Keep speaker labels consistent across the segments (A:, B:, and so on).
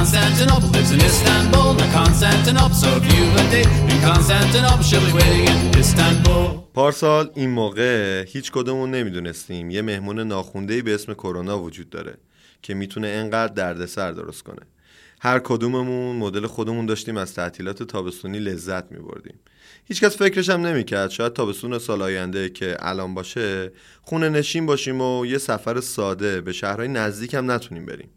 A: Constantinople. Lives in Istanbul, not Constantinople. So if you've a date in Constantinople, she'll be waiting in Istanbul.
B: پارسال این موقع هیچ کدومون نمی‌دونستیم. یه مهمون ناخونده به اسم کرونا وجود داره که می‌تونه انقدر دردسر درست کنه. هر کدوممون مدل خودمون داشتیم از تعطیلات تابستونی لذت میبردیم. هیچکس فکرش هم نمی‌کرد. شاید تابستون سال آینده که الان باشه خونه نشین باشیم و یه سفر ساده به شهرهای نزدیک هم نتونیم بریم.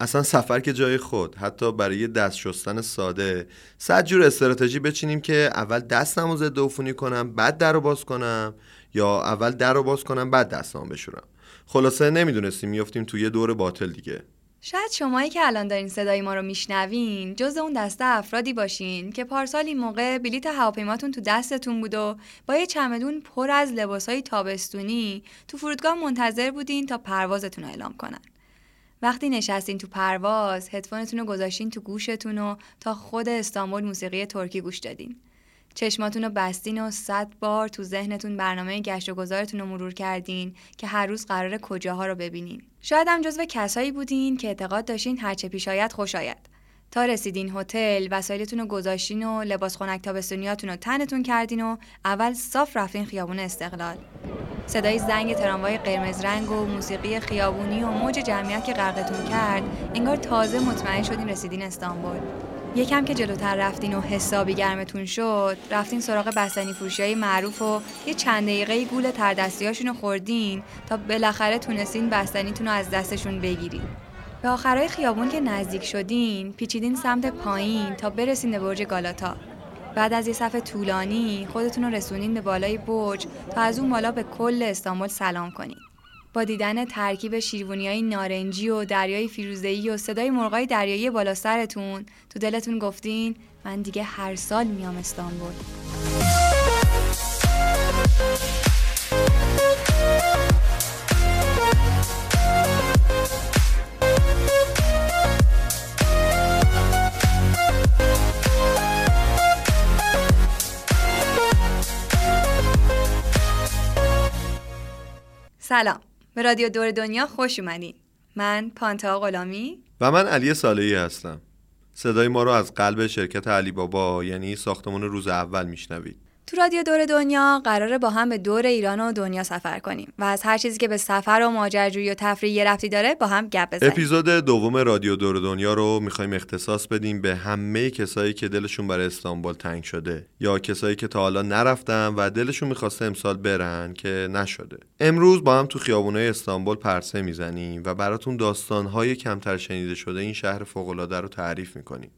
B: اصلا سفر که جای خود حتی برای دست شستن ساده. صد جور استراتژی بچینیم که اول دستم رو ضد عفونی کنم بعد در رو باز کنم یا اول در رو باز کنم بعد دستم بشورم. خلاصه نمی‌دونستیم میفتیم توی دور باطل دیگه.
C: شاید شمایی که الان دارین صدای ما رو میشنوین جز اون دسته افرادی باشین که پارسال این موقع بلیت هواپیماتون تو دستتون بود و با یه چمدون پر از لباسهای تابستونی تو فرودگاه منتظر بودین تا پروازتون رو اعلام کنن. وقتی نشستین تو پرواز هدفونتون رو گذاشتین تو گوشتون و تا خود استانبول موسیقی ترکی گوش دادین. چشماتون رو بستین و صد بار تو ذهنتون برنامه گشت و گذارتون رو مرور کردین که هر روز قرار کجاها رو ببینین. شاید هم جزو کسایی بودین که اعتقاد داشتین هرچه پیش آید خوش آید. تا رسیدین هتل وسایلتون رو گذاشتین و لباس خنک تابستونیاتون رو تنتون کردین و اول صاف رفتین خیابون استقلال. صدای زنگ تراموای قرمز رنگ و موسیقی خیابونی و موج جمعیت که غرقتون کرد انگار تازه مطمئن شدین رسیدین استانبول. یکم که جلوتر رفتین و حسابی گرمتون شد رفتین سراغ بستنی فروشی های معروف و یه چند دقیقه گول تردستی رو خوردین تا بالاخره تونستین بستنیتون رو از دستشون بگیرین. به آخرای خیابون که نزدیک شدین پیچیدین سمت پایین تا برسین به برج گالاتا. بعد از یه صفحه طولانی خودتون رو رسونین به بالای برج تا از اون بالا به کل استانبول سلام کنین. با دیدن ترکیب شیروونی های نارنجی و دریای فیروزه‌ای و صدای مرغای دریایی بالا سرتون تو دلتون گفتین من دیگه هر سال میام استانبول. سلام. به رادیو دور دنیا خوش اومدین. من پانتا غلامی.
B: و من علی صالحی هستم. صدای ما رو از قلب شرکت علی بابا یعنی ساختمان روز اول میشنوید.
C: تو رادیو دور دنیا قراره با هم به دور ایران و دنیا سفر کنیم و از هر چیزی که به سفر و ماجراجویی و تفریح یه رفتی داره با هم گپ بزنیم.
B: اپیزود دوم رادیو دور دنیا رو می‌خوایم اختصاص بدیم به همه کسایی که دلشون برای استانبول تنگ شده یا کسایی که تا حالا نرفتن و دلشون می‌خواسته امسال برن که نشده. امروز با هم تو خیابونای استانبول پرسه می‌زنیم و براتون داستانهای کمتر شنیده شده این شهر فوق‌العاده رو تعریف می‌کنیم.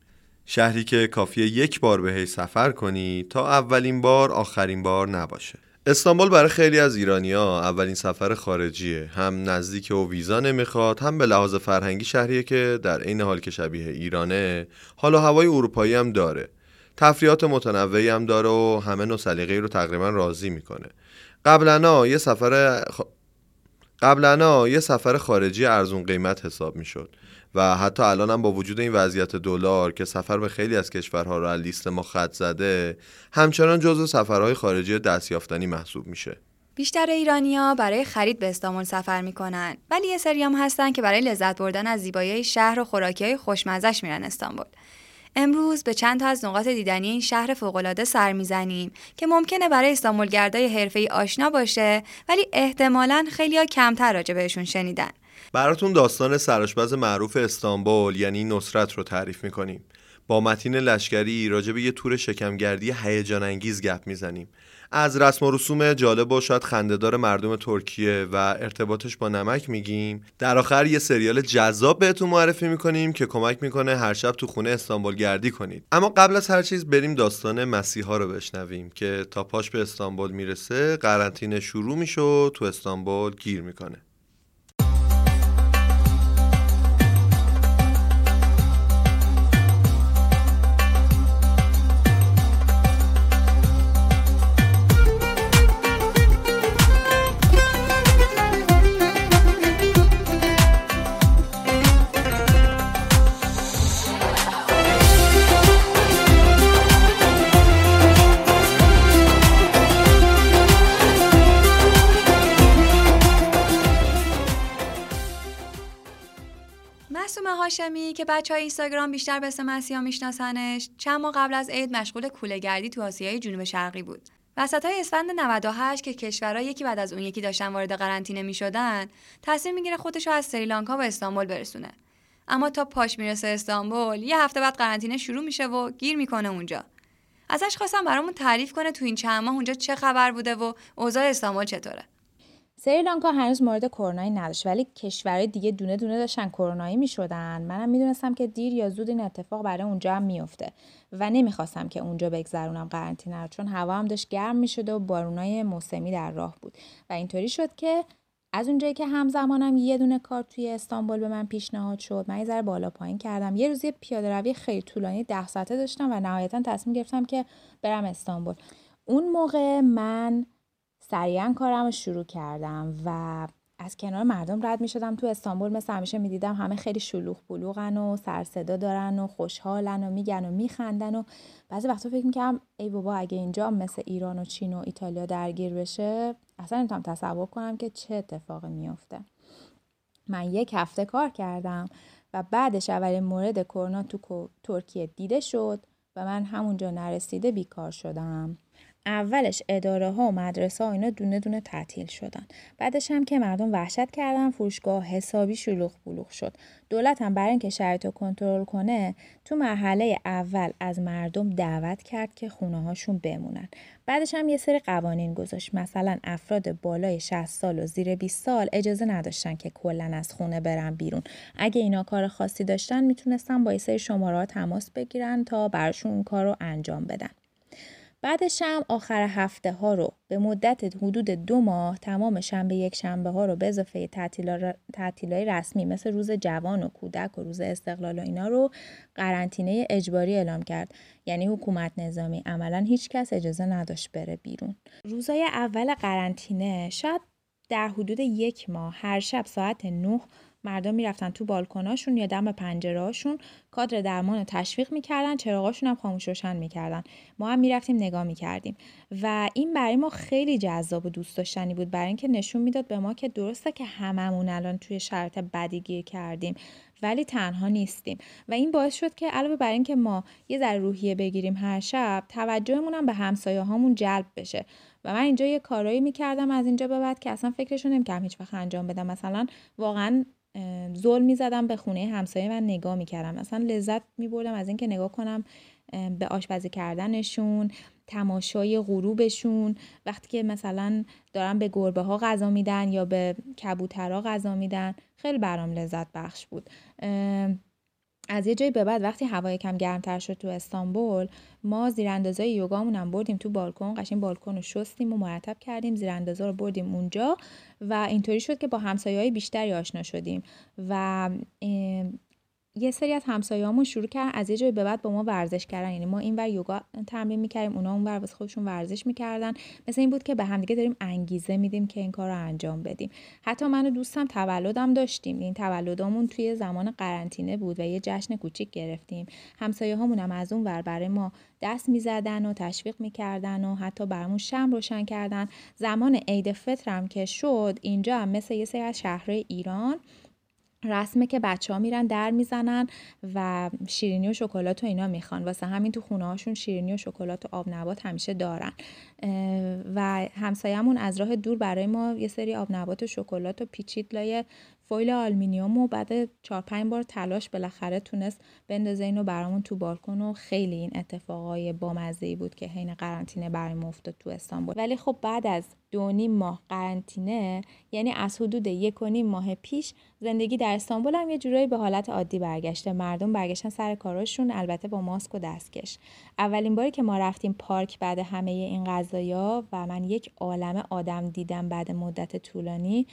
B: شهری که کافیه یک بار بهش سفر کنی تا اولین بار آخرین بار نباشه. استانبول برای خیلی از ایرانیا اولین سفر خارجیه. هم نزدیک و ویزا نمی‌خواد هم به لحاظ فرهنگی شهریه که در عین حال که شبیه ایرانه حال و هوای اروپایی هم داره. تفریحات متنوعی هم داره و همه نوع سلیقه رو تقریبا راضی می‌کنه. قبلا یه سفر. قبلا یه سفر خارجی ارزون قیمت حساب می‌شد و حتی الان هم با وجود این وضعیت دلار که سفر به خیلی از کشورها رو از لیست ما خط زده همچنان جزو سفرهای خارجی دستیافتنی محسوب میشه.
C: بیشتر ایرانیا برای خرید به استانبول سفر می‌کنن ولی یه سری هم هستن که برای لذت بردن از زیبایی شهر و خوراکی های خوشمزش میرن استانبول. امروز به چند تا از نقاط دیدنی این شهر فوقالعاده سر می‌زنیم که ممکنه برای استانبول گردای حرفه‌ای آشنا باشه ولی احتمالا خیلیا کمتر راجع بهشون شنیدن.
B: براتون داستان سراشپز معروف استانبول یعنی نصرت رو تعریف می‌کنیم. با متین لشکری راجع به یه تور شکمگردی هیجان انگیز گپ می‌زنیم. از رسم و رسوم جالب و شاید خندهدار مردم ترکیه و ارتباطش با نمک میگیم. در آخر یه سریال جذاب بهتون معرفی می‌کنیم که کمک می‌کنه هر شب تو خونه استانبول گردی کنید. اما قبل از هر چیز بریم داستان مسیحا رو بشنویم که تا پاش به استانبول می‌رسه قرنطینه شروع میشه و تو استانبول گیر می‌کنه.
C: هاشمی که بچه های اینستاگرام بیشتر به اسم مسیحا میشناسنش چند ماه قبل از عید مشغول کوله گردی تو آسیای جنوب شرقی بود. وسط های اسفند 98 که کشورها یکی بعد از اون یکی داشتن وارد قرنطینه می شدن تصمیم می‌گیره خودش رو از سریلانکا به استانبول برسونه. اما تا پاش می‌رسه استانبول یه هفته بعد قرنطینه شروع میشه و گیر می‌کنه اونجا. ازش خواستم برامون تعریف کنه تو این چند ماه اونجا چه خبر بوده و اوضاع استانبول چطوره.
D: سریلانکا هنوز مورد کرونایی نداشت ولی کشورهای دیگه دونه دونه داشتن کرونایی می‌شدن. منم می‌دونستم که دیر یا زود این اتفاق برای اونجا هم میفته و نمی‌خواستم که اونجا بگذرونم قرنطینه رو چون هوا هم داشت گرم می‌شده و بارونای موسمی در راه بود. و اینطوری شد که از اونجایی که همزمانم یه دونه کار توی استانبول به من پیشنهاد شد من یه ذره بالا پایین کردم. یه روزی پیاده روی خیلی طولانی ده ساعته داشتم و نهایتا تصمیم گرفتم که برم استانبول. اون موقع من سریعا کارم رو شروع کردم و از کنار مردم رد می شدم تو استانبول مثل همیشه می دیدم همه خیلی شلوغ بلوغن و سرصدا دارن و خوشحالن و میگن و میخندن و بعضی وقتا فکر می‌کردم ای بابا اگه اینجا مثل ایران و چین و ایتالیا درگیر بشه اصلا نمی‌تونم تصور کنم که چه اتفاقی میافته. من یک هفته کار کردم و بعدش اولین مورد کرونا تو ترکیه دیده شد و من همونجا نرسیده بیکار شدم. اولش اداره ها و مدرسه ها اینا دونه دونه تعطیل شدن. بعدش هم که مردم وحشت کردن فروشگاه حسابی شلوغ بلوغ شد. دولت هم برای اینکه شرایط رو کنترل کنه تو مرحله اول از مردم دعوت کرد که خونه هاشون بمونن. بعدش هم یه سری قوانین گذاشت. مثلا افراد بالای 60 سال و زیر 20 سال اجازه نداشتن که کلا از خونه برن بیرون. اگه اینا کار خاصی داشتن می‌تونستن با یه سری شماره تماس بگیرن تا براشون اون کار رو انجام بدن. بعدش هم آخر هفته ها رو به مدت حدود دو ماه تمام شنبه یک شنبه ها رو به اضافه تعطیل های رسمی مثل روز جوان و کودک و روز استقلال و اینا رو قرنطینه اجباری اعلام کرد. یعنی حکومت نظامی عملا هیچ کس اجازه نداشت بره بیرون. روزای اول قرنطینه شاید در حدود یک ماه هر شب ساعت 9 مردم می‌رفتن تو بالکناشون یا دم پنجرهاشون کادر درمان رو تشویق می‌کردن چراغاشون هم خاموش روشن می‌کردن. ما هم می‌رفتیم نگاه می‌کردیم. و این برای ما خیلی جذاب و دوست داشتنی بود برای اینکه نشون می‌داد به ما که درسته که هممون الان توی شرایط بدی گیر کردیم ولی تنها نیستیم. و این باعث شد که علاوه بر اینکه ما یه ذره روحیه بگیریم هر شب توجهمون هم به همسایه هامون جلب بشه. و من اینجا یه کارایی می‌کردم از اینجا به بعد که اصلا فکرشو نمی‌کردم هیچ وقت انجام بدم. مثلا واقعا ظلم می‌زدم به خونه همسایه من نگاه می‌کردم. مثلا لذت میبردم از اینکه نگاه کنم به آشپزی کردنشون تماشای غروبشون. وقتی که مثلا دارن به گربه ها غذا میدن یا به کبوترها غذا میدن خیلی برام لذت بخش بود. از یه جایی به بعد وقتی هوا کم گرمتر شد تو استانبول ما زیراندازای یوگامون هم بردیم تو بالکن قشنگ بالکن رو شستیم و مرتب کردیم زیراندازا رو بردیم اونجا و اینطوری شد که با همسایه های بیشتری آشنا شدیم و یه سری از همسایه‌هامون شروع کردن از یه جای به بعد با ما ورزش کردن. یعنی ما اینور یوگا تمرین می‌کردیم اونا اونور واسه خودشون ورزش می‌کردن. مثل این بود که به همدیگه داریم انگیزه میدیم که این کار رو انجام بدیم. حتی من و دوستم تولدم داشتیم. این تولدمون توی زمان قرنطینه بود و یه جشن کوچیک گرفتیم. همسایه هامون هم از اون ور برای ما دست می‌زدن و تشویق می‌کردن و حتی برامون شم روشن کردن. زمان عید فطر هم که شد اینجا هم مثل یه سری از شهرهای ایران رسمه که بچه ها میرن در می‌زنن و شیرینی و شکلات و اینا می‌خوان. واسه همین تو خونه هاشون شیرینی و شکلات و آب نبات همیشه دارن. و همسایمون از راه دور برای ما یه سری آب نبات و شکلات و پیچید لای فویل آلمینیوم و بعد چهار پنج بار تلاش بالاخره تونست بندازه اینو برامون تو بالکن و خیلی این اتفاقای بامزه بود که حین قرنطینه برای افتاد تو استانبول. ولی خب بعد از دو نیم ماه قرنطینه یعنی از حدود یک و نیم ماه پیش زندگی در استانبول هم یه جورایی به حالت عادی برگشته. مردم برگشتن سر کاراشون البته با ماسک و دستکش. اولین باری که ما رفتیم پارک بعد همه این غذایا و من یک عالم آدم دیدم بعد مدت طولانی.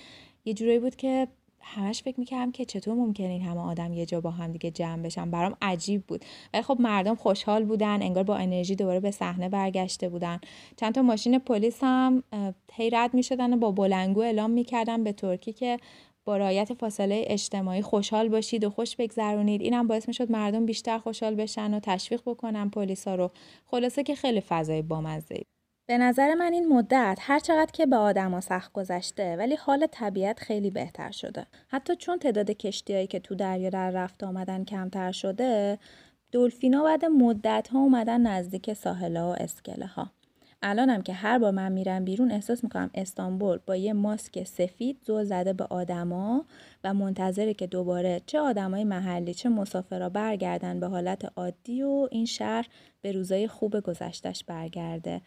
D: یه جورایی بود که همش فکر می‌کردم که چطور ممکنه این همه آدم یه جا با هم دیگه جمع بشن. برام عجیب بود. ولی خب مردم خوشحال بودن انگار با انرژی دوباره به صحنه برگشته بودن. چند تا ماشین پلیس هم هی رد می‌شدن و با بلنگو اعلام می‌کردن به ترکی که با رعایت فاصله اجتماعی خوشحال باشید و خوش بگذرونید. اینم باعث می‌شد مردم بیشتر خوشحال بشن و تشویق بکنن پلیسا رو. خلاصه که خیلی فضای بامزه به نظر من این مدت هر چقدر که به آدما سخت گذشته ولی حال طبیعت خیلی بهتر شده. حتی چون تعداد کشتیهایی که تو دریا در رفت آمدن کمتر شده، دلفینا بعد مدت ها اومدن نزدیک ساحل و اسکله ها. الانم که هر بار من میرم بیرون احساس می‌کنم استانبول با یه ماسک سفید زل زده به آدما و منتظره که دوباره چه آدمای محلی چه مسافرا برگردن به حالت عادی و این شهر به روزای خوب گذشتش برگرده.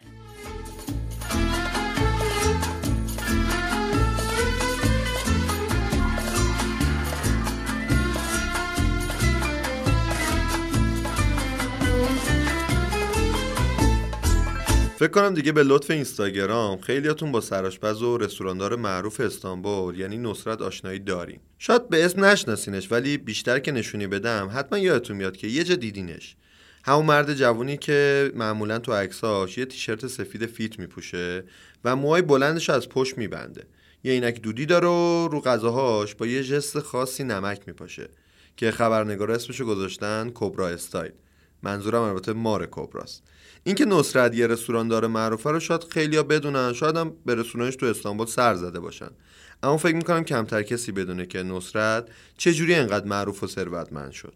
B: فکر کنم دیگه به لطف اینستاگرام خیلیاتون با سراشپز و رستوراندار معروف استانبول یعنی نصرت آشنایی دارین شاید به اسم نشناسینش ولی بیشتر که نشونی بدم حتما یادتون میاد که یه جا دیدینش. همون مرد جوونی که معمولا تو عکساش یه تیشرت سفید فیت میپوشه و موهای بلندش از پشت میبنده. یه اینک دودی داره و رو غذاهاش با یه جست خاصی نمک میپاشه که خبرنگار اسمشو گذاشتن کبرا استایل. منظورم البته مار کبراست. اینکه نصرت یه رستوران داره معروفه رو شاید خیلیا بدونن شاید هم به رستورانش تو استانبول سر زده باشن اما فکر می‌کنم کمتر کسی بدونه که نصرت چجوری انقدر معروف و ثروتمند شد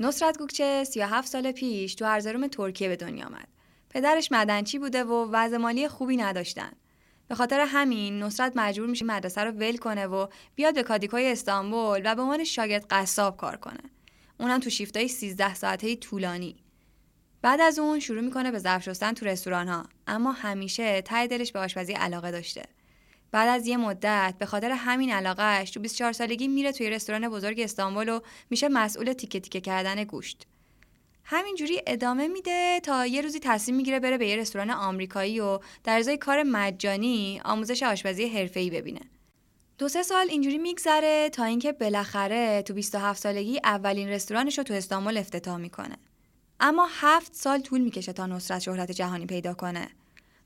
C: نصرت گوکچه 37 سال پیش تو ارزروم ترکیه به دنیا آمد. پدرش مدنچی بوده و وضع مالی خوبی نداشتن. به خاطر همین نصرت مجبور میشه مدرسه رو ول کنه و بیاد به کادیکای استانبول و به عنوان شاگرد قصاب کار کنه. اونم تو شیفتای 13 ساعته طولانی. بعد از اون شروع می‌کنه به ظرف شستن تو رستوران ها اما همیشه ته دلش به آشپزی علاقه داشته. بعد از یه مدت به خاطر همین علاقهش تو 24 سالگی میره توی رستوران بزرگ استانبول و میشه مسئول تیکه تیکه کردن گوشت. همینجوری ادامه میده تا یه روزی تصمیم می‌گیره بره به یه رستوران آمریکایی و در ازای کار مجانی آموزش آشپزی حرفه‌ای ببینه. دو سه سال اینجوری میگذره تا اینکه بالاخره تو 27 سالگی اولین رستورانش رو تو استانبول افتتاح می‌کنه. اما هفت سال طول می‌کشه تا نصرت شهرت جهانی پیدا کنه.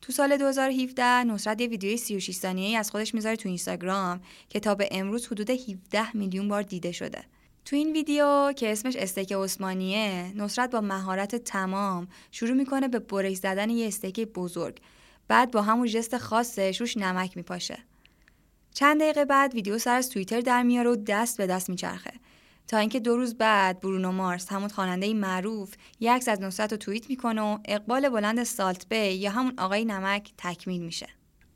C: تو سال 2017 نصرت یه ویدیوی 36 ثانیه‌ای از خودش می‌ذاره تو اینستاگرام که تا به امروز حدود 17 میلیون بار دیده شده. تو این ویدیو که اسمش استیک عثمانیه نصرت با مهارت تمام شروع می‌کنه به برش زدن یه استیک بزرگ بعد با همون جست خاصش روش نمک میپاشه چند دقیقه بعد ویدیو سر از توییتر در میاره و دست به دست میچرخه تا اینکه دو روز بعد برونو مارس همون خواننده معروف یک عکس از نصرت رو توییت می‌کنه و اقبال بلند Salt Bae یا همون آقای نمک تکمیل میشه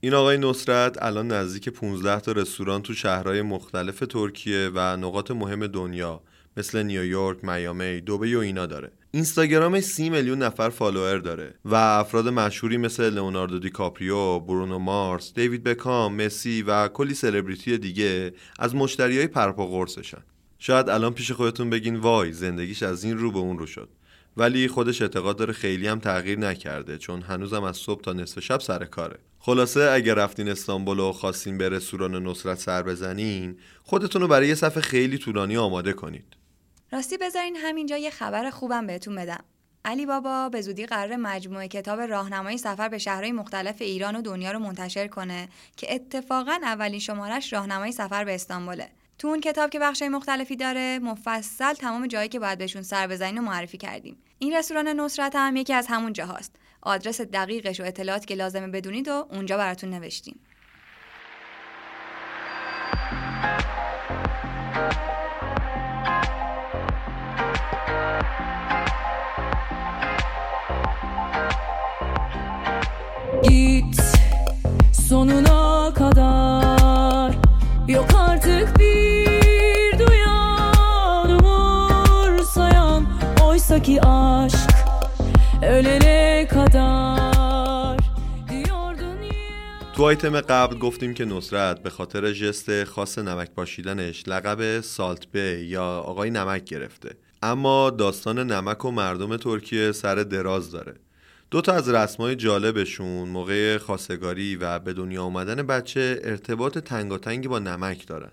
B: این آقای نصرت الان نزدیک 15 تا رستوران تو شهرهای مختلف ترکیه و نقاط مهم دنیا مثل نیویورک، میامی، دوبی و اینا داره. اینستاگرامش سی میلیون نفر follower داره و افراد مشهوری مثل لئوناردو دیکاپریو، برونو مارس، دیوید بکام، مسی و کلی سلبریتی دیگه از مشتریای پرپا قرصشن. شاید الان پیش خودتون بگین وای زندگیش از این رو به اون رو شد. ولی خودش اعتقاد داره خیلی هم تغییر نکرده چون هنوزم از صبح تا نصف شب سر کاره. خلاصه اگر رفتین استانبول و خواستین به رستوران نصرت سر بزنین خودتون رو برای یه صفحه خیلی طولانی آماده کنید.
C: راستی بذارین همینجا یه خبر خوبم بهتون بدم. علی بابا به زودی قرار مجموعه کتاب راهنمای سفر به شهرهای مختلف ایران و دنیا رو منتشر کنه که اتفاقا اولین شمارش راهنمای سفر به استانبوله. تو اون کتاب که بخشای مختلفی داره مفصل تمام جایی که باید بهشون سر بزنین و معرفی کردیم. این رستوران نصرت هم یکی از همون جاهاست. آدرس دقیقش و اطلاعاتی که لازمه بدونید و اونجا براتون نوشتیم.
E: Git sonuna kadar. Ki aşk ölene kadar
B: تو آیتم قبل گفتیم که نصرت به خاطر ژست خاص نمک پاشیدنش لقب سالت بی یا آقای نمک گرفته. اما داستان نمک و مردم ترکیه سر دراز داره. دو تا از رسمای جالبشون موقع خواستگاری و به دنیا آمدن بچه ارتباط تنگاتنگی با نمک دارن.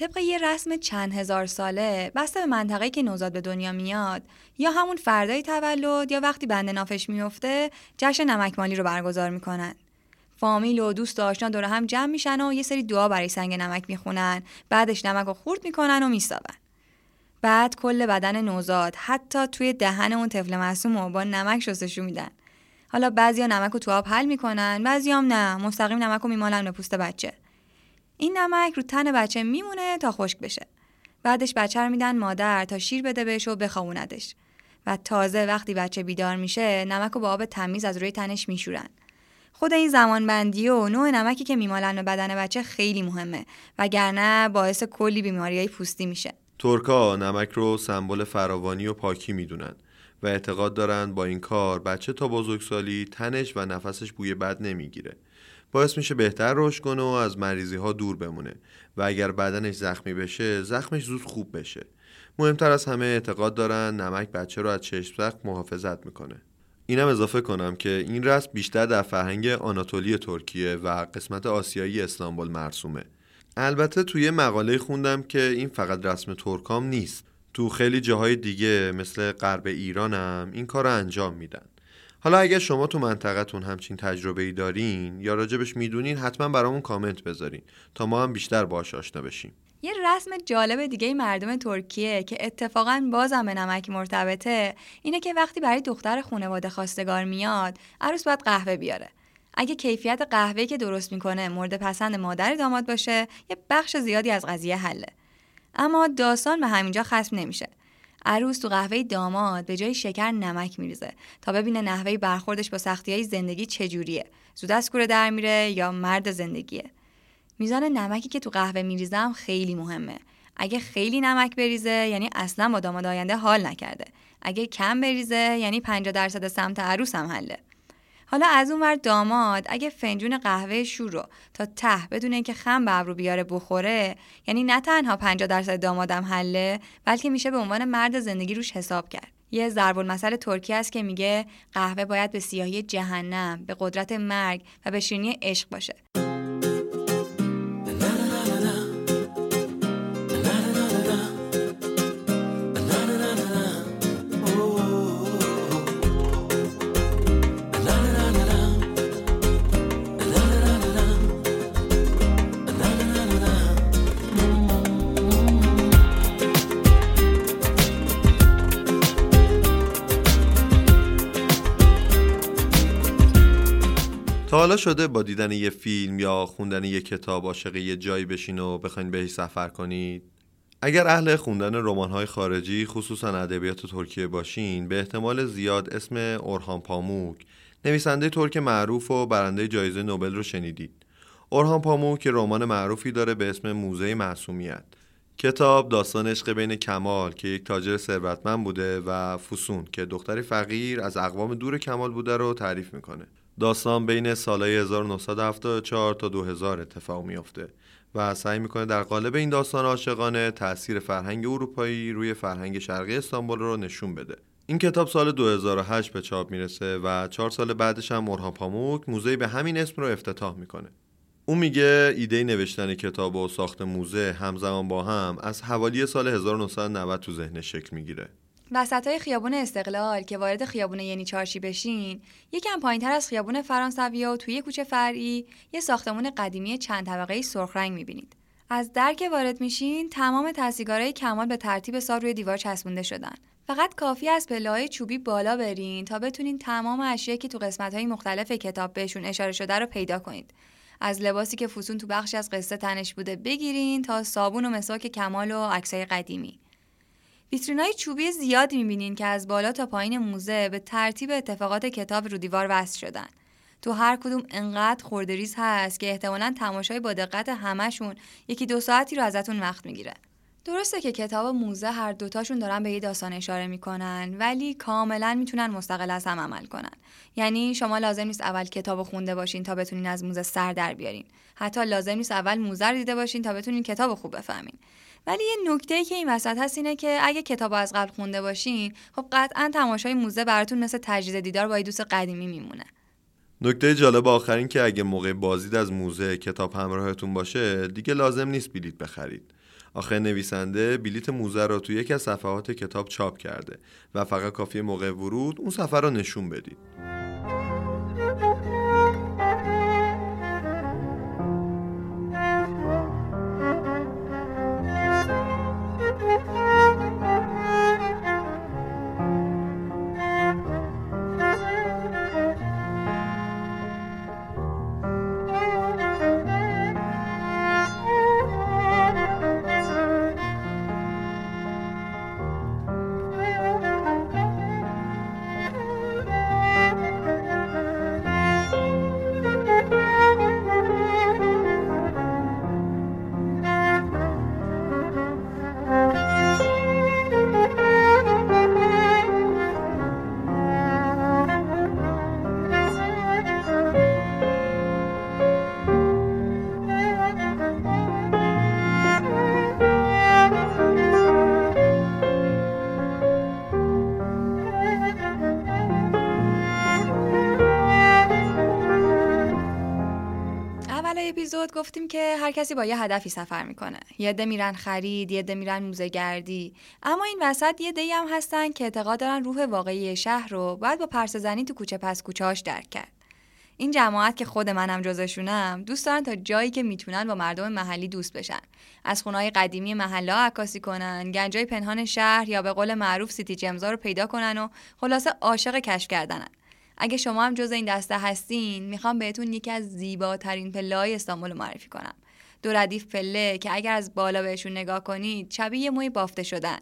C: طبق یه رسم چند هزار ساله بسته به منطقه‌ای که نوزاد به دنیا میاد یا همون فردای تولد یا وقتی بنده نافش میفته جشن نمکمالی رو برگزار می‌کنن. فامیل و دوست و آشنا دور هم جمع میشن و یه سری دعا برای سنگ نمک می‌خونن. بعدش نمک رو خورد می‌کنن و میسابن بعد کل بدن نوزاد حتی توی دهن اون طفل معصوم رو با نمک شستشو میدن. حالا بعضیا نمک رو تو آب حل می‌کنن بعضیام نه. مستقیم نمک رو میمالن به پوست بچه. این نمک رو تن بچه میمونه تا خشک بشه. بعدش بچه رو میدن مادر تا شیر بده بهش و بخووندش و تازه وقتی بچه بیدار میشه نمک رو با آب تمیز از روی تنش میشورن. خود این زمان بندی و نوع نمکی که میمالن به بدن بچه خیلی مهمه. وگرنه باعث کلی بیماری پوستی میشه.
B: ترکا نمک رو سمبل فراوانی و پاکی می‌دونن و اعتقاد دارن با این کار بچه تا بزرگسالی تنش و نفسش بوی بد نمی‌گیره. باعث میشه بهتر رشد کنه و از مریضی ها دور بمونه. و اگر بدنش زخمی بشه زخمش زود خوب بشه. مهمتر از همه اعتقاد دارن نمک بچه رو از چشم زخم محافظت می‌کنه. اینم اضافه کنم که این رسم بیشتر در فرهنگ آناتولی ترکیه و قسمت آسیایی استانبول مرسومه. البته توی مقاله خوندم که این فقط رسم ترکام نیست. تو خیلی جاهای دیگه مثل غرب ایران هم این کار رو انجام میدن. حالا اگر شما تو منطقتون همچین تجربه ای دارین یا راجبش می‌دونین حتما برامون کامنت بذارین تا ما هم بیشتر باهاش آشنا بشیم.
C: یه رسم جالب دیگه مردم ترکیه که اتفاقا بازم به نمک مرتبطه اینه که وقتی برای دختر خانواده خواستگار میاد عروس باید قهوه بیاره. اگه کیفیت قهوه‌ای که درست می‌کنه مورد پسند مادر داماد باشه یه بخش زیادی از قضیه حله. اما داستان به همینجا ختم نمیشه. عروس تو قهوه داماد به جای شکر نمک میریزه تا ببینه نحوه برخوردش با سختی های زندگی چجوریه. زود از کوره در میره یا مرد زندگیه. میزان نمکی که تو قهوه میریزم خیلی مهمه. اگه خیلی نمک بریزه یعنی اصلا با داماد آینده حال نکرده. اگه کم بریزه یعنی 50 درصد سمت عروس هم حله. حالا از اون ور داماد اگه فنجون قهوه شور رو تا ته بدون اینکه خم به ابرو بیاره بخوره یعنی نه تنها 50 درصد دامادم حله بلکه میشه به عنوان مرد زندگی روش حساب کرد. یه ضرب المثل ترکی است که میگه قهوه باید به سیاهی جهنم به قدرت مرگ و به شیرینی عشق باشه.
B: حالا شده با دیدن یه فیلم یا خوندن یه کتاب عاشق یه جایی بشین و بخواین بهش سفر کنید؟ اگر اهل خوندن رمان‌های خارجی خصوصا ادبیات ترکیه باشین به احتمال زیاد اسم اورهان پاموک. نویسنده ترک معروف و برنده جایزه نوبل رو شنیدید. اورهان پاموک رمان معروفی داره به اسم موزه معصومیت. کتاب داستان عشق بین کمال که یک تاجر ثروتمند بوده و فسون که دختری فقیر از اقوام دور کمال بوده رو تعریف می‌کنه. داستان بین سالهای 1974 تا 2000 اتفاق میافته و سعی می‌کنه در قالب این داستان عاشقانه تاثیر فرهنگ اروپایی روی فرهنگ شرقی استانبول رو نشون بده. این کتاب سال 2008 به چاپ می‌رسه و چهار سال بعدش هم مرهان پاموک موزه به همین اسم رو افتتاح می‌کنه. اون میگه ایده نوشتن کتاب و ساخت موزه همزمان با هم از حوالی سال 1990 تو ذهن شکل می‌گیره.
C: وسط های خیابون استقلال که وارد خیابون ینی چارشی بشین یکم پایین تر از خیابون فرانسویا و توی کوچه فرعی یه ساختمون قدیمی چند طبقه سرخ رنگ می‌بینید. از در که وارد میشین تمام تصیگارهای کمال به ترتیب سال روی دیوار چسبونده شدن. فقط کافی از پله چوبی بالا برین تا بتونین تمام اشیایی که تو قسمت های مختلف کتاب بهشون اشاره شده رو پیدا کنید. از لباسی که فسون تو بخشی از قصه تنش بوده بگیرین تا صابون و مسواک کمال و عکسای قدیمی. ویترینای چوبی زیادی می‌بینین که از بالا تا پایین موزه به ترتیب اتفاقات کتاب رو دیوار وصل شدن. تو هر کدوم انقدر خوردریز هست که احتمالا تماشای با دقت همشون یکی دو ساعتی رو ازتون وقت می‌گیره. درسته که کتاب موزه هر دوتاشون دارن به یه داستان اشاره می‌کنن ولی کاملا می‌تونن مستقل از هم عمل کنن یعنی شما لازم نیست اول کتاب خونده باشین تا بتونین از موزه سر در بیارین حتی لازم نیست اول موزه رو دیده باشین تا بتونین کتاب خوب بفهمین ولی یه نکته که این وسط هست اینه که اگه کتاب از قبل خونده باشین خب قطعا تماشای موزه براتون مثل تجدید دیدار با دوست قدیمی میمونه.
B: نکته جالب آخرین که اگه موقع بازدید از موزه کتاب همراهتون باشه دیگه لازم نیست بلیت بخرید. آخه نویسنده بلیت موزه رو توی یکی از صفحات کتاب چاپ کرده و فقط کافی موقع ورود اون صفحه رو نشون بدید.
C: گفتیم که هر کسی با یه هدفی سفر می‌کنه. یه عده میرن خرید یه عده میرن موزه گردی. اما این وسط یه دی هم هستن که اعتقاد دارن روح واقعی شهر رو باید با پرس زنی تو کوچه پس کوچه‌هاش درک کرد. این جماعت که خود منم جزشونم دوست دارن تا جایی که می‌تونن با مردم محلی دوست بشن. از خونهای قدیمی محله عکاسی کنن گنجای پنهان شهر یا به قول معروف سیتی جمزا رو پیدا کنن و خلاصه عاشق کشف کردنن. اگه شما هم جز این دسته هستین می‌خوام بهتون یکی از زیباترین پله های استانبول معرفی کنم. دو ردیف پله که اگر از بالا بهشون نگاه کنید شبیه یه موی بافته شدن.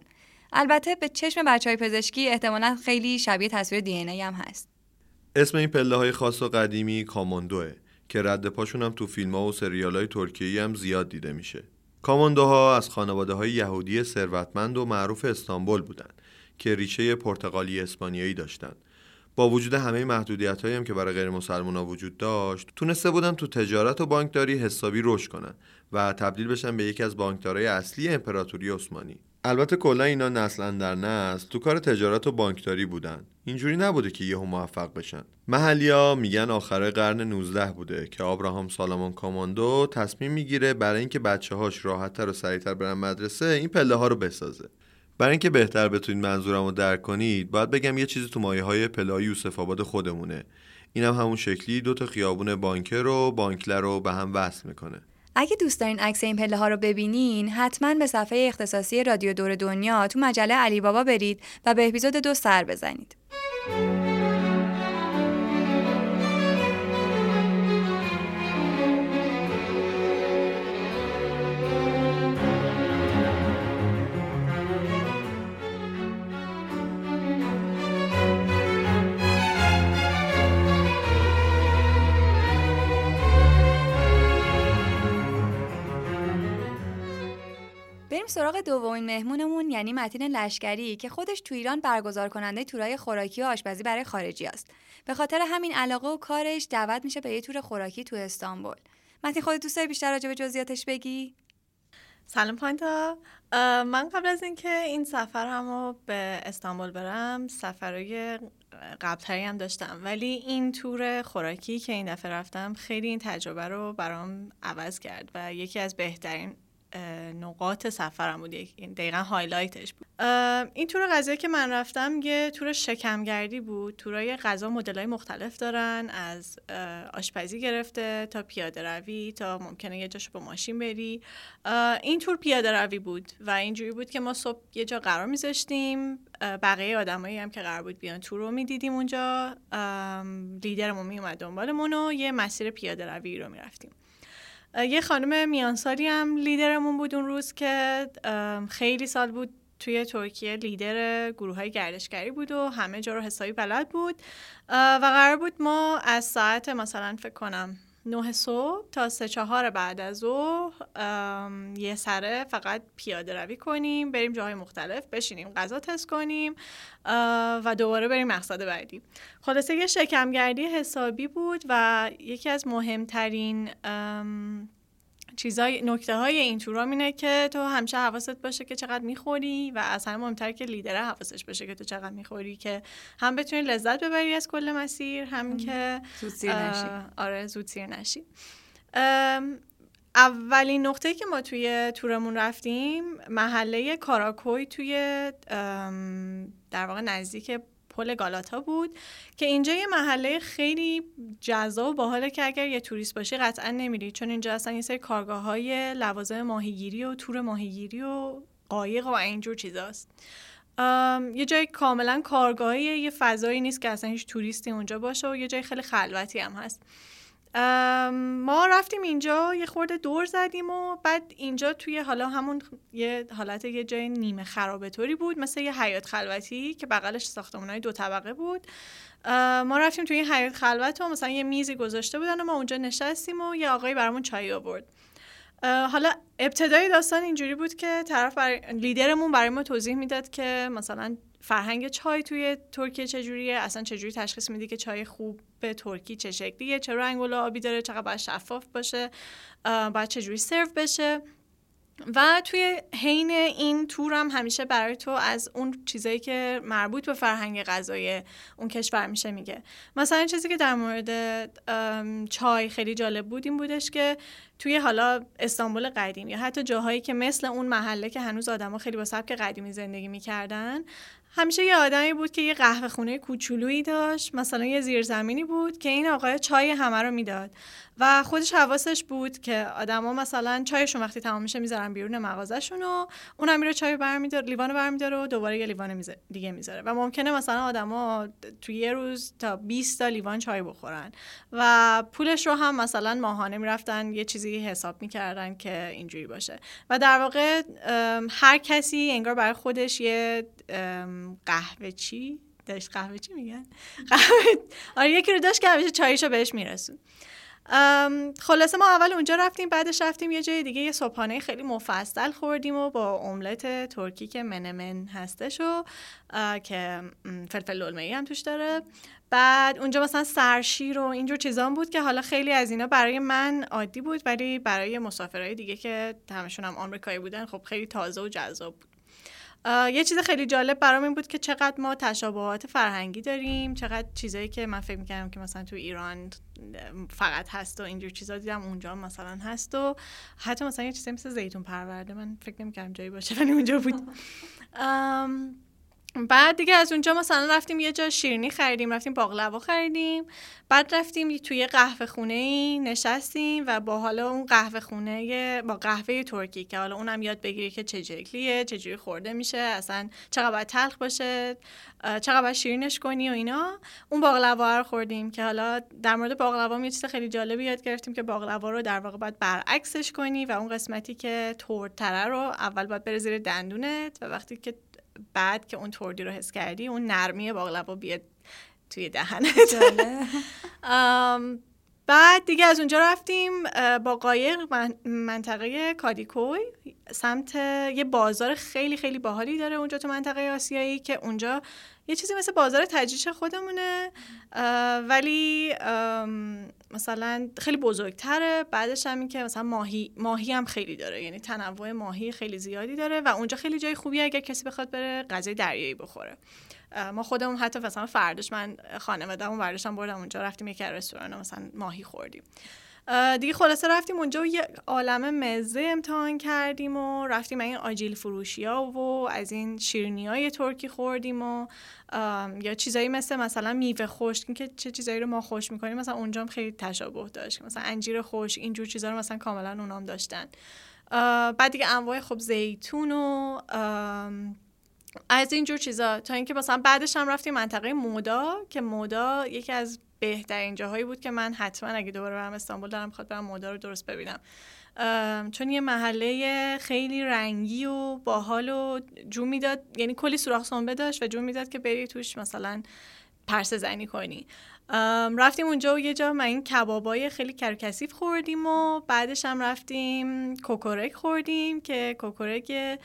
C: البته به چشم بچه های پزشکی احتمالا خیلی شبیه تصویر دی ای هم هست.
B: اسم این پله های خاص و قدیمی کاماندوه که رد پاشون هم تو فیلم ها و سریال های ترکیه هم زیاد دیده میشه. کاماندوها از خانواده های یهودی ثروتمند و معروف استانبول بودن که ریشه پرتغالی اسپانیایی داشتند با وجود همه محدودیت هم که برای غیر مسلمان ها وجود داشت تونسته بودن تو تجارت و بانکداری حسابی رشد کنن و تبدیل بشن به یکی از بانکدارای اصلی امپراتوری عثمانی. البته کلا اینا نسل در نسل تو کار تجارت و بانکداری بودن. اینجوری نبوده که یهو موفق بشن. محلیا میگن آخر قرن 19 بوده که آبراهام سالامون کاماندو تصمیم می‌گیره برای اینکه بچه هاش راحتتر و سریعتر برن مدرسه این پله ها رو بسازه. برای اینکه بهتر بتونید منظورم رو درک کنید باید بگم یه چیزی تو مایه های پلای یوسف آباد خودمونه. اینم هم همون شکلی دو تا خیابون بانکر و بانکلر رو به هم وصل می‌کنه.
C: اگه دوست دارین عکس این پله ها رو ببینین حتما به صفحه اختصاصی رادیو دور دنیا تو مجله علی بابا برید و به اپیزود دو سر بزنید. سراغ دومین مهمونمون یعنی متین لشکری که خودش تو ایران برگزار کننده تورای خوراکی و آشپزی برای خارجی است. به خاطر همین علاقه و کارش دعوت میشه به یه تور خوراکی تو استانبول. متین خودت دوست بیشتر راجع به جزئیاتش بگی؟
F: سلام پانتا من قبل از اینکه این سفر رو به استانبول برم سفرهای قبلتری هم داشتم ولی این تور خوراکی که این دفعه رفتم خیلی این تجربه رو برام عوض کرد و یکی از بهترین نقاط سفرم بود. دقیقا highlight ش بود. این تور غذایی که من رفتم یه تور شکمگردی بود. تورای غذا مدلای مختلف دارن. از آشپزی گرفته تا پیاده روی تا ممکنه یه جاشو با ماشین بری. این تور پیاده روی بود و اینجوری بود که ما صبح یه جا قرار میذاشتیم. بقیه آدمایی هم که قرار بود بیان تور رو می‌دیدیم اونجا. لیدرمون میومد دنبالمون و یه مسیر پیاده روی رو می‌رفتیم. یه خانم میانسالی هم لیدرمون بود اون روز که خیلی سال بود توی ترکیه لیدر گروه های گردشگری بود و همه جا رو حسابی بلد بود. و قرار بود ما از ساعت مثلا فکر کنم نه صبح تا سه چهار بعد از ظهر یه سره فقط پیاده روی کنیم بریم جاهای مختلف بشینیم غذا تست کنیم و دوباره بریم مقصد بعدی. خلاصه یه شکمگردی حسابی بود و یکی از مهمترین چیزای نکته های این تورا اینه که تو همیشه حواست باشه که چقدر می‌خوری و از همه مهمتر که لیدر حواسش باشه که تو چقدر می‌خوری که هم بتونی لذت ببری از کل مسیر هم که
C: زود سیر نشی.
F: آره زود سیر نشی. اولین نقطه که ما توی تورمون رفتیم محله کاراکوی توی در واقع نزدیک پل گالاتا بود که اینجا یه محله خیلی جذاب و باحاله که اگر یه توریست باشی قطعا نمیری. چون اینجا اصلا یه سری کارگاه های لوازم ماهیگیری و تور ماهیگیری و قایق و اینجور چیزاست. یه جای کاملا کارگاهی یه فضایی نیست که اصلا هیچ توریستی اونجا باشه و یه جای خیلی خلوتی هم هست. ما رفتیم اینجا یه خورده دور زدیم و بعد اینجا توی حالا همون یه حالت یه جای نیمه خرابه طوری بود مثل یه حیات خلوتی که بغلش ساختمانهای دو طبقه بود. ما رفتیم توی این حیات خلوت و مثلا یه میزی گذاشته بودن و ما اونجا نشستیم و یه آقایی برامون چای آورد. حالا ابتدای داستان اینجوری بود که طرف بر... لیدرمون برای ما توضیح می‌داد که مثلا فرهنگ چای توی ترکیه چجوریه؟ اصلا چجوری تشخیص میدی که چای خوب به ترکی چه شکلیه؟ چه رنگ و آبی داره؟ چقدر باید شفاف باشه؟ باید چجوری سرو بشه؟ و توی حین این تور هم همیشه برای تو از اون چیزایی که مربوط به فرهنگ غذای اون کشور میشه میگه. مثلا چیزی که در مورد چای خیلی جالب بود این بودش که توی حالا استانبول قدیم یا حتی جاهایی که مثل اون محله که هنوز آدما خیلی با سبک قدیمی زندگی می‌کردن همیشه یه آدمی بود که یه قهوه خونه کوچولویی داشت مثلا یه زیرزمینی بود که این آقای چای همه رو می‌داد. و خودش حواسش بود که آدما مثلا چایشون وقتی تمام میشه می‌ذارن بیرون مغازهشون و اونم میره چای برمیداره لیوان برمیداره و دوباره یه لیوان دیگه می‌ذاره. و ممکنه مثلا آدما توی یه روز تا 20 تا لیوان چای بخورن. و پولش رو هم مثلا ماهانه می‌رفتن یه چیزی حساب می‌کردن که اینجوری باشه. و در واقع هر کسی انگار برای خودش یه قهوه چی؟ داشت قهوه چی میگن؟ قهوه. آره یکی رو داشت که همیشه چایشو بهش میرسون. خلاصه ما اول اونجا رفتیم بعدش رفتیم یه جای دیگه یه صبحانه خیلی مفصل خوردیم و با املت ترکی که منمن هستش و که فلفل للمه هم توش داره. بعد اونجا مثلا سرشیر و اینجور چیزان بود که حالا خیلی از اینا برای من عادی بود ولی برای مسافرهای دیگه که همشون هم آمریکایی بودن خب خیلی تازه و جذاب بود. یه چیز خیلی جالب برام این بود که چقدر ما تشابهات فرهنگی داریم چقدر چیزایی که من فکر می‌کردم که مثلا تو ایران فقط هست و اینجور چیزا دیدم اونجا مثلا هست و حتی مثلا یه چیزی مثل زیتون پرورده من فکر نمی‌کردم جایی باشه ولی اونجا بود. بعد دیگه از اونجا مثلا رفتیم یه جا شیرینی خریدیم رفتیم باقلوا خریدیم. بعد رفتیم توی قهوه خونه ای نشستیم و با حالا اون قهوه خونه با قهوه ترکی که حالا اونم یاد بگیری که چه شکلیه چجوری خورده میشه اصلا چقدر باید تلخ باشه چقدر باید شیرینش کنی و اینا. اون باقلوا رو خوردیم که حالا در مورد باقلوا یه چیز خیلی جالبی یاد گرفتیم که باقلوا رو در واقع باید برعکسش کنی و اون قسمتی که ترتره رو اول باید بره زیر دندونت و وقتی که بعد که اون تردی رو حس کردی اون نرمی باقلوا بیاد توی دهنت. بعد دیگه از اونجا رفتیم با قایق منطقه کادیکوی سمت یه بازار خیلی خیلی باحالی داره اونجا تو منطقه آسیایی که اونجا یه چیزی مثل بازار تجریش خودمونه. ولی مثلا خیلی بزرگتره. بعدش هم که مثلا ماهی ماهی هم خیلی داره. یعنی تنوع ماهی خیلی زیادی داره و اونجا خیلی جای خوبی اگر کسی بخواد بره غذای دریایی بخوره. ما خودمون حتی مثلا فرداش من خانواده‌مون برداشتم بردم اونجا رفتیم یکی رستوران مثلا ماهی خوردیم. دیگه خلاصه رفتیم اونجا و یه عالم مزه امتحان کردیم و رفتیم این آجیل فروشی ها و از این شیرنی های ترکی خوردیم و یا چیزایی مثل مثلا میوه خشک که چه چیزایی رو ما خوش می‌کنیم مثلا اونجا هم خیلی تشابه داشت. مثلا انجیر خوش اینجور چیزا رو مثلا کاملا اونام داشتن. بعد دیگه انواع خب زیتون و از اینجور چیزا تا اینکه مثلا بعدش هم رفتیم منطقه مودا که مودا یکی از بهترین جاهایی بود که من حتما اگه دوباره برم استانبول دلم بخواد برم مودا رو درست ببینم. چون یه محله خیلی رنگی و باحال و جون می‌داد یعنی کلی سوراخ سنبه داشت و جون می‌داد که بری توش مثلا پرسه زنی کنی. رفتیم اونجا و یه جا ما این کبابای خیلی کثیف خوردیم و بعدش هم رفتیم کوکورک خوردیم که کوکورک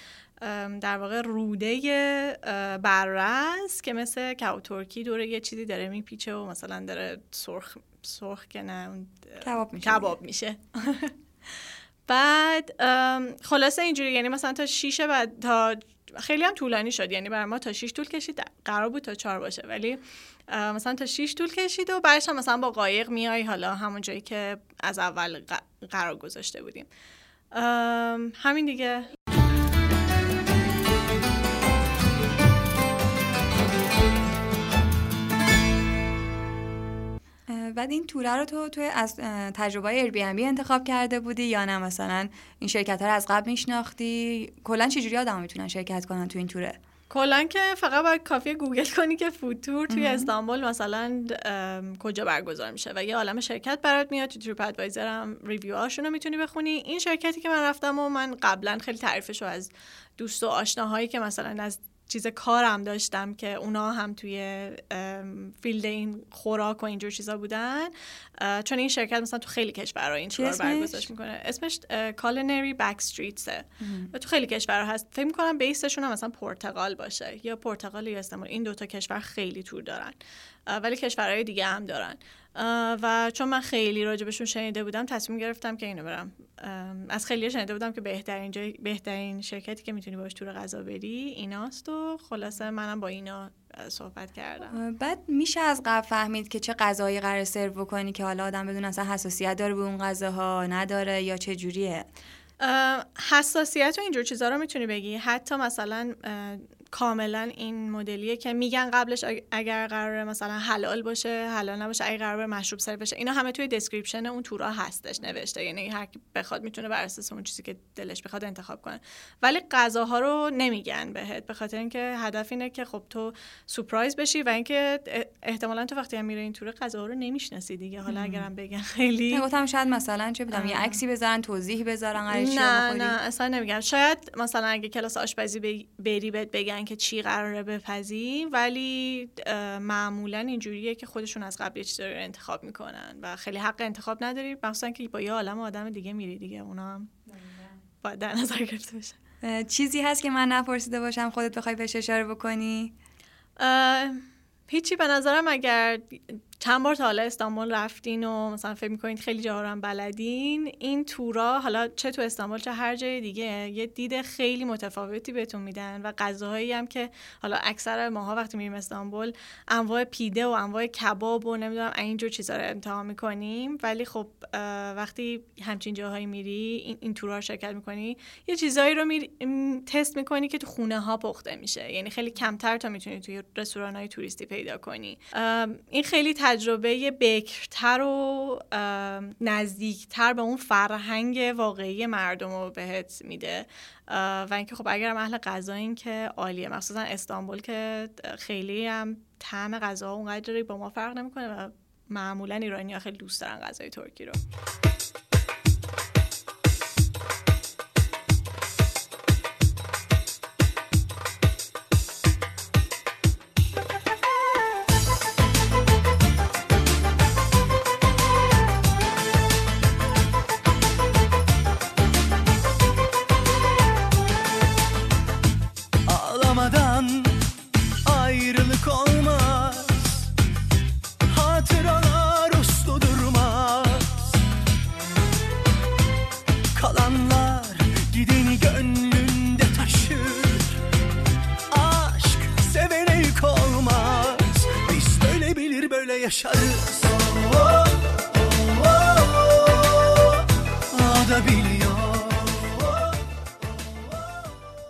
F: در واقع روده بررس که مثل کباب ترکی دوره یه چیزی داره میپیچه و مثلا داره سرخ سرخ که نه
C: کباب میشه
F: کباب میشه. بعد خلاصه اینجوری یعنی مثلا تا شیشه و تا خیلی هم طولانی شد یعنی برای ما تا شیش طول کشید قرار بود تا چهار باشه. ولی مثلا تا شیش طول کشید و بعدش هم مثلا با قایق میای حالا همون جایی که از اول قرار گذاشته بودیم. همین دیگه.
C: بعد این توره رو تو توی از تجربه ایر انتخاب کرده بودی یا نه؟ مثلا این شرکت ها رو از قبل میشناختی؟ کلا چجوری آدم می‌تونن شرکت کنن تو این توره؟
F: کلا که فقط باید کافی گوگل کنی که food tour توی استانبول مثلا کجا برگزار میشه و یه عالم شرکت برات میاد. تو TripAdvisor هم review هاشون رو می‌تونی بخونی. این شرکتی که من رفتم و من قبلا خیلی تعریفش رو از دوست و آشناهایی که مثلا از چیز کارم داشتم که اونا هم توی field این خوراک و اینجور چیزا بودن. چون این شرکت مثلا تو خیلی کشورها این رو برگزارش می‌کنه. اسمش Culinary Backstreets ه تو خیلی کشورها هست. فکر می‌کنم base شون هم مثلا پرتغال باشه یا پرتغال یا استانبول. این دوتا کشور خیلی تور دارن. ولی کشورهای دیگه هم دارن. و چون من خیلی راجبشون شنیده بودم تصمیم گرفتم که اینو برم. از خیلی شنیده بودم که بهترین جای بهترین شرکتی که می‌تونی باش تور غذا بری ایناست و خلاصه منم با اینا صحبت کردم.
C: بعد میشه از قبل فهمید که چه غذایی قرار سرو بکنی که حالا آدم بدون اصلا حساسیت داره به اون غذاها نداره یا چه جوریه؟
F: حساسیت و اینجور چیزا رو می‌تونی بگی. حتی مثلا کاملا این مدلیه که میگن قبلش اگ- اگر قرار مثلا حلال باشه حلال نباشه اگر قرار مشروب سرو بشه اینا همه توی description اون تورا هستش نوشته. یعنی هر کی بخواد می‌تونه بر اساس اون چیزی که دلش بخواد انتخاب کنه. ولی غذاها رو نمیگن بهت به خاطر اینکه هدف اینه که خب تو سورپرایز بشی و اینکه احتمالا تو وقتی هم میره این تور غذاها رو نمی‌شناسی دیگه. حالا اگرم بگن خیلی.
C: گفتم شاید مثلا چه بدم یه. عکسی بذارن توضیح بذارن
F: نه نه اصلا نمیگم. شاید مثلا اگه کلاس آشپزی بری بهت بگن که چی قراره بپزی ولی معمولا اینجوریه که خودشون از قبل یه چیزی رو انتخاب می‌کنن و خیلی حق انتخاب نداری مخصوصا که با یه عالم آدم دیگه میری دیگه اونا هم باید در نظر گرفته
C: اه، چیزی هست که من نپرسیده باشم خودت بخوای بهش اشاره بکنی؟
F: هیچی به نظرم اگر چند بار تا حالا استانبول رفتین و مثلا فکر می‌کنید خیلی رو هم بلدین این تورا حالا چه تو استانبول چه هر جای دیگه یه دید خیلی متفاوتی بهتون میدن و غذاهایی هم که حالا اکثر ماها وقتی میریم استانبول انواع پیده و انواع کباب و نمی‌دونم اینجور چیزا رو امتحان می‌کنیم. ولی خب وقتی همچین جاهایی میری این, این تورا رو شرکت می‌کنی یه چیزایی رو میری م، تست می‌کنی که تو خونه ها پخته میشه. یعنی خیلی کمتر تا می‌تونی توی رستوران های توریستی پیدا کنی. این خیلی تجربه بکرتر و نزدیکتر به اون فرهنگ واقعی مردم رو بهت میده. و اینکه خب اگر اهل غذایین که عالیه. مخصوصا استانبول که خیلی هم طعم غذاها اونقدری با ما فرق نمی‌کنه و معمولا ایرانی ها خیلی دوست دارن غذای ترکی رو.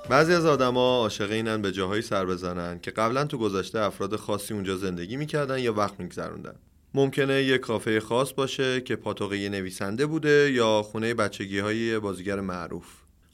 B: بعضی از آدما عاشق اینن به جاهایی سر بزنن که قبلا تو گذشته افراد خاصی اونجا زندگی می‌کردن یا وقت میگذروندن. ممکنه یه کافه خاص باشه که پاتوق یه نویسنده بوده یا خونه بچگی های بازیگر معروف.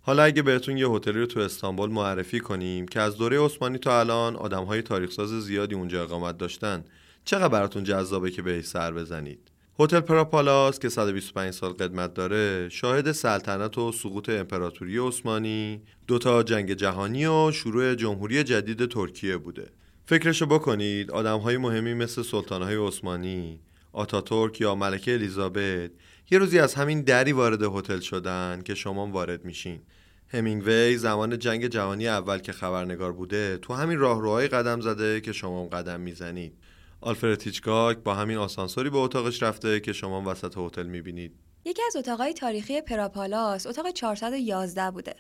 B: حالا اگه بهتون یه هتلی رو تو استانبول معرفی کنیم که از دوره عثمانی تا الان آدمهای تاریخساز زیادی اونجا اقامت داشتن چقدر براتون جذابه که بهش سر بزنید؟ هتل پراپالاس که 125 سال قدمت داره شاهد سلطنت و سقوط امپراتوری عثمانی دوتا جنگ جهانی و شروع جمهوری جدید ترکیه بوده. فکرشو بکنید آدم های مهمی مثل سلطان های عثمانی آتاتورک یا ملکه الیزابت یه روزی از همین دری وارد هتل شدن که شما وارد میشین. همینگوی زمان جنگ جهانی اول که خبرنگار بوده تو همین راهروهای قدم زده که شما قدم می‌زنید. آلفرد هیچکاک با همین آسانسوری به اتاقش رفته که شما وسط هتل می‌بینید
C: یکی از اتاقای تاریخی پراپالاس اتاق 411 بوده.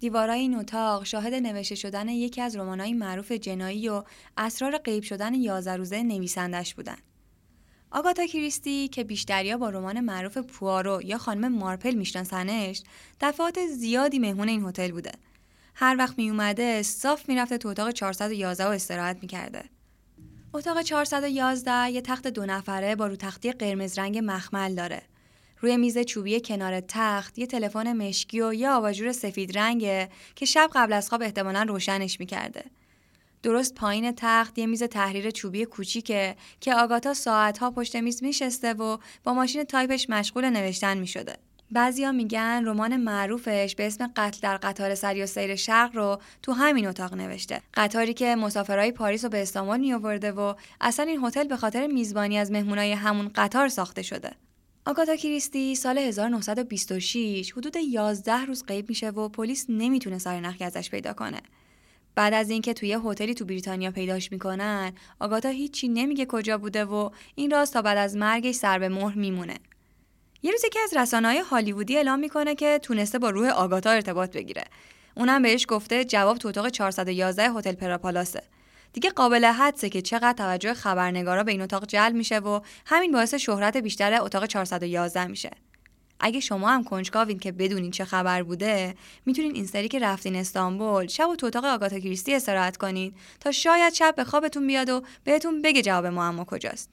C: دیوارای این اتاق شاهد نوشته شدن یکی از رمان‌های معروف جنایی و اسرار غیب شدن یازده روزه نویسندش بودن. آگاتا کریستی که بیشتریا با رمان معروف پوارو یا خانم مارپل میشناسنش دفعات زیادی مهمون این هتل بوده. هر وقت می اومده صاف می‌رفته تو اتاق 411 و استراحت می‌کرده. اتاق 411 یه تخت دو نفره با رو تختی قرمز رنگ مخمل داره. روی میز چوبی کنار تخت یه تلفن مشکی و یه آباژور سفید رنگه که شب قبل از خواب احتمالا روشنش می‌کرده. درست پایین تخت یه میز تحریر چوبی کوچیکه که آگاتا ساعتها پشت میز میشسته و با ماشین تایپش مشغول نوشتن می‌شده. بعضیا میگن رمان معروفش به اسم قتل در قطار سری و سیر شرق رو تو همین اتاق نوشته. قطاری که مسافرای پاریس رو به استانبول میآورده و اصلا این هتل به خاطر میزبانی از مهمونای همون قطار ساخته شده. آگاتا کریستی سال 1926 حدود 11 روز غیب میشه و پلیس نمی‌تونه سرنخی ازش پیدا کنه. بعد از اینکه توی هتلی تو بریتانیا پیداش می‌کنن آگاتا هیچی نمیگه کجا بوده و این راست تا بعد از مرگش سر به مهر میمونه یه روز که از رسانه‌های هالیوودی اعلام می‌کنه که تونسته با روح آگاتا ارتباط بگیره. اونم بهش گفته جواب تو اتاق 411 هتل پراپالاسه دیگه قابل حدسه که چقدر توجه خبرنگارا به این اتاق جلب میشه و همین باعث شهرت بیشتر اتاق 411 میشه. اگه شما هم کنجکاوین که بدونین چه خبر بوده می‌تونین این سری که رفتین استانبول شب و تو اتاق آگاتا کریستی استراحت کنین تا شاید شب به خوابتون بیاد و بهتون بگه جواب معما کجاست.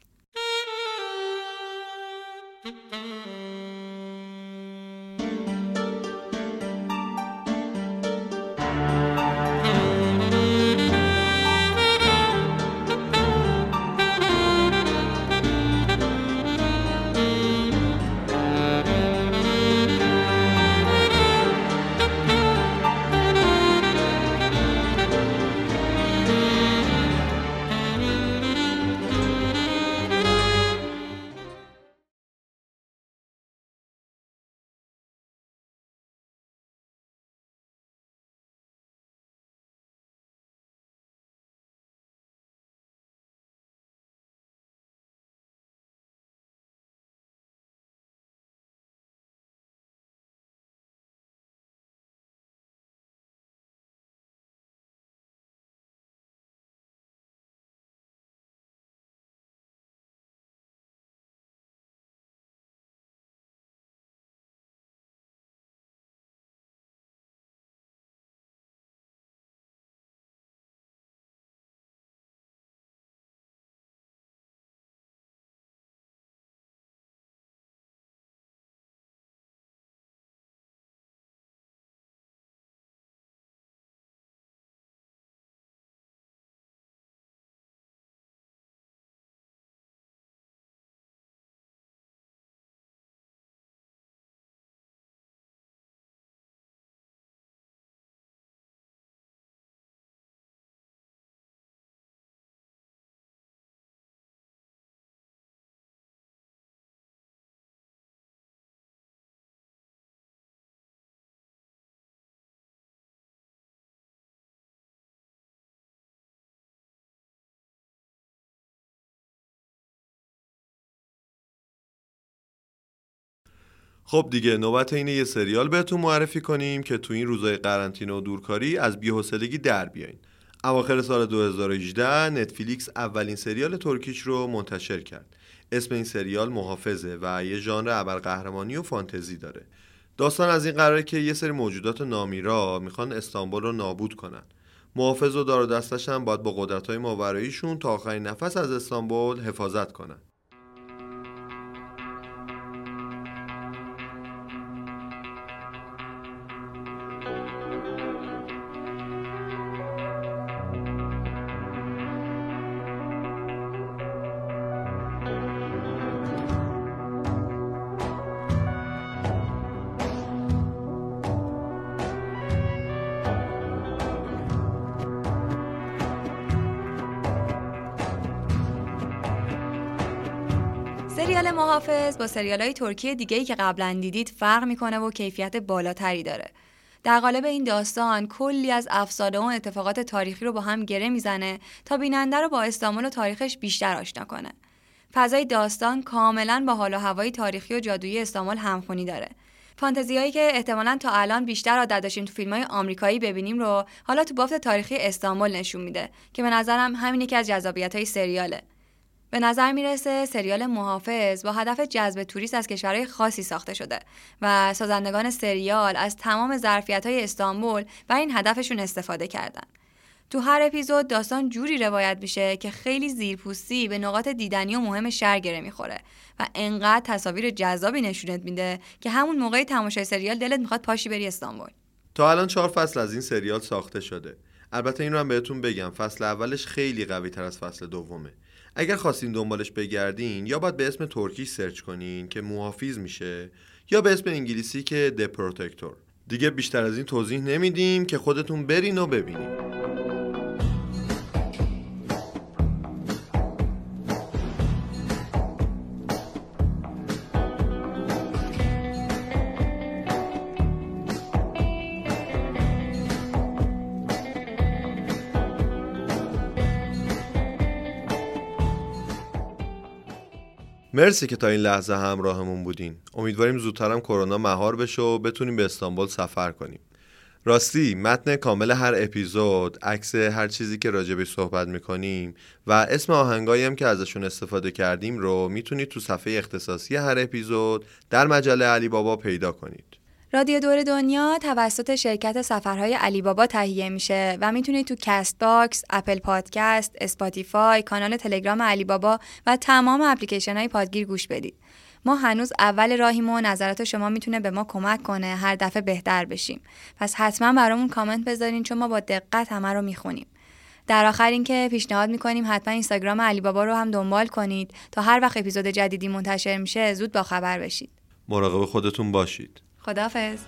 B: خب دیگه نوبت اینه یه سریال بهتون معرفی کنیم که تو این روزای قرنطینه و دورکاری از بی‌حوصلگی در بیاین. اواخر سال 2018 نتفلیکس اولین سریال ترکیش رو منتشر کرد. اسم این سریال محافظه و یه ژانر ابرقهرمانی و فانتزی داره. داستان از این قراره که یه سری موجودات نامیرا می‌خوان استانبول رو نابود کنن. محافظ و دار دستش هم باید با قدرت‌های ماوراییشون تا آخرین نفس از استانبول حفاظت کنن.
C: سریال محافظ با سریال های ترکی دیگه ای که قبلا دیدید فرق می‌کنه و کیفیت بالاتری داره. در قالب این داستان کلی از افسانه و اتفاقات تاریخی رو با هم گره می‌زنه تا بیننده رو با استانبول و تاریخش بیشتر آشنا کنه. فضای داستان کاملا با حال و هوای تاریخی و جادویی استانبول همخونی داره. فانتزیایی که احتمالا تا الان بیشتر عادت داشتیم تو فیلم های آمریکایی ببینیم رو حالا تو بافت تاریخی استانبول نشون میده که به نظرم همین یکی از جذابیت های سریاله. به نظر می‌رسه سریال محافظ با هدف جذب توریست از کشورهای خاصی ساخته شده و سازندگان سریال از تمام ظرفیت های استانبول برای این هدفشون استفاده کردن. تو هر اپیزود داستان جوری روایت میشه که خیلی زیرپوستی به نقاط دیدنی و مهم شهر گره می‌خوره و انقدر تصاویر جذابی نشونت میده که همون موقع تماشای سریال دلت می‌خواد پاشی بری استانبول.
B: تا الان چهار فصل از این سریال ساخته شده. البته این رو هم بهتون بگم فصل اولش خیلی قوی تر از فصل دومه. اگر خواستین دنبالش بگردین یا باید به اسم ترکی search کنین که محافظ میشه یا به اسم انگلیسی که The Protector دیگه بیشتر از این توضیح نمیدیم که خودتون برین و ببینین. مرسی که تا این لحظه همراهمون بودین. امیدواریم زودترم کرونا مهار بشه و بتونیم به استانبول سفر کنیم. راستی متن کامل هر اپیزود عکس هر چیزی که راجبش صحبت می‌کنیم و اسم آهنگایی هم که ازشون استفاده کردیم رو می‌تونید تو صفحه اختصاصی هر اپیزود در مجله علی بابا پیدا کنید.
C: رادیو دور دنیا توسط شرکت سفرهای علی بابا تهیه میشه و می‌تونید تو Castbox، Apple Podcast، Spotify، کانال تلگرام علی بابا و تمام اپلیکیشن های پادگیر گوش بدید. ما هنوز اول راهیم و نظرات شما می‌تونه به ما کمک کنه هر دفعه بهتر بشیم. پس حتما برامون کامنت بذارین چون ما با دقت همه رو می‌خونیم. در آخر اینکه پیشنهاد می‌کنیم حتما اینستاگرام علی بابا رو هم دنبال کنید تا هر وقت اپیزود جدیدی منتشر میشه زود با خبر بشید.
B: مراقب خودتون باشید
C: خداحافظ.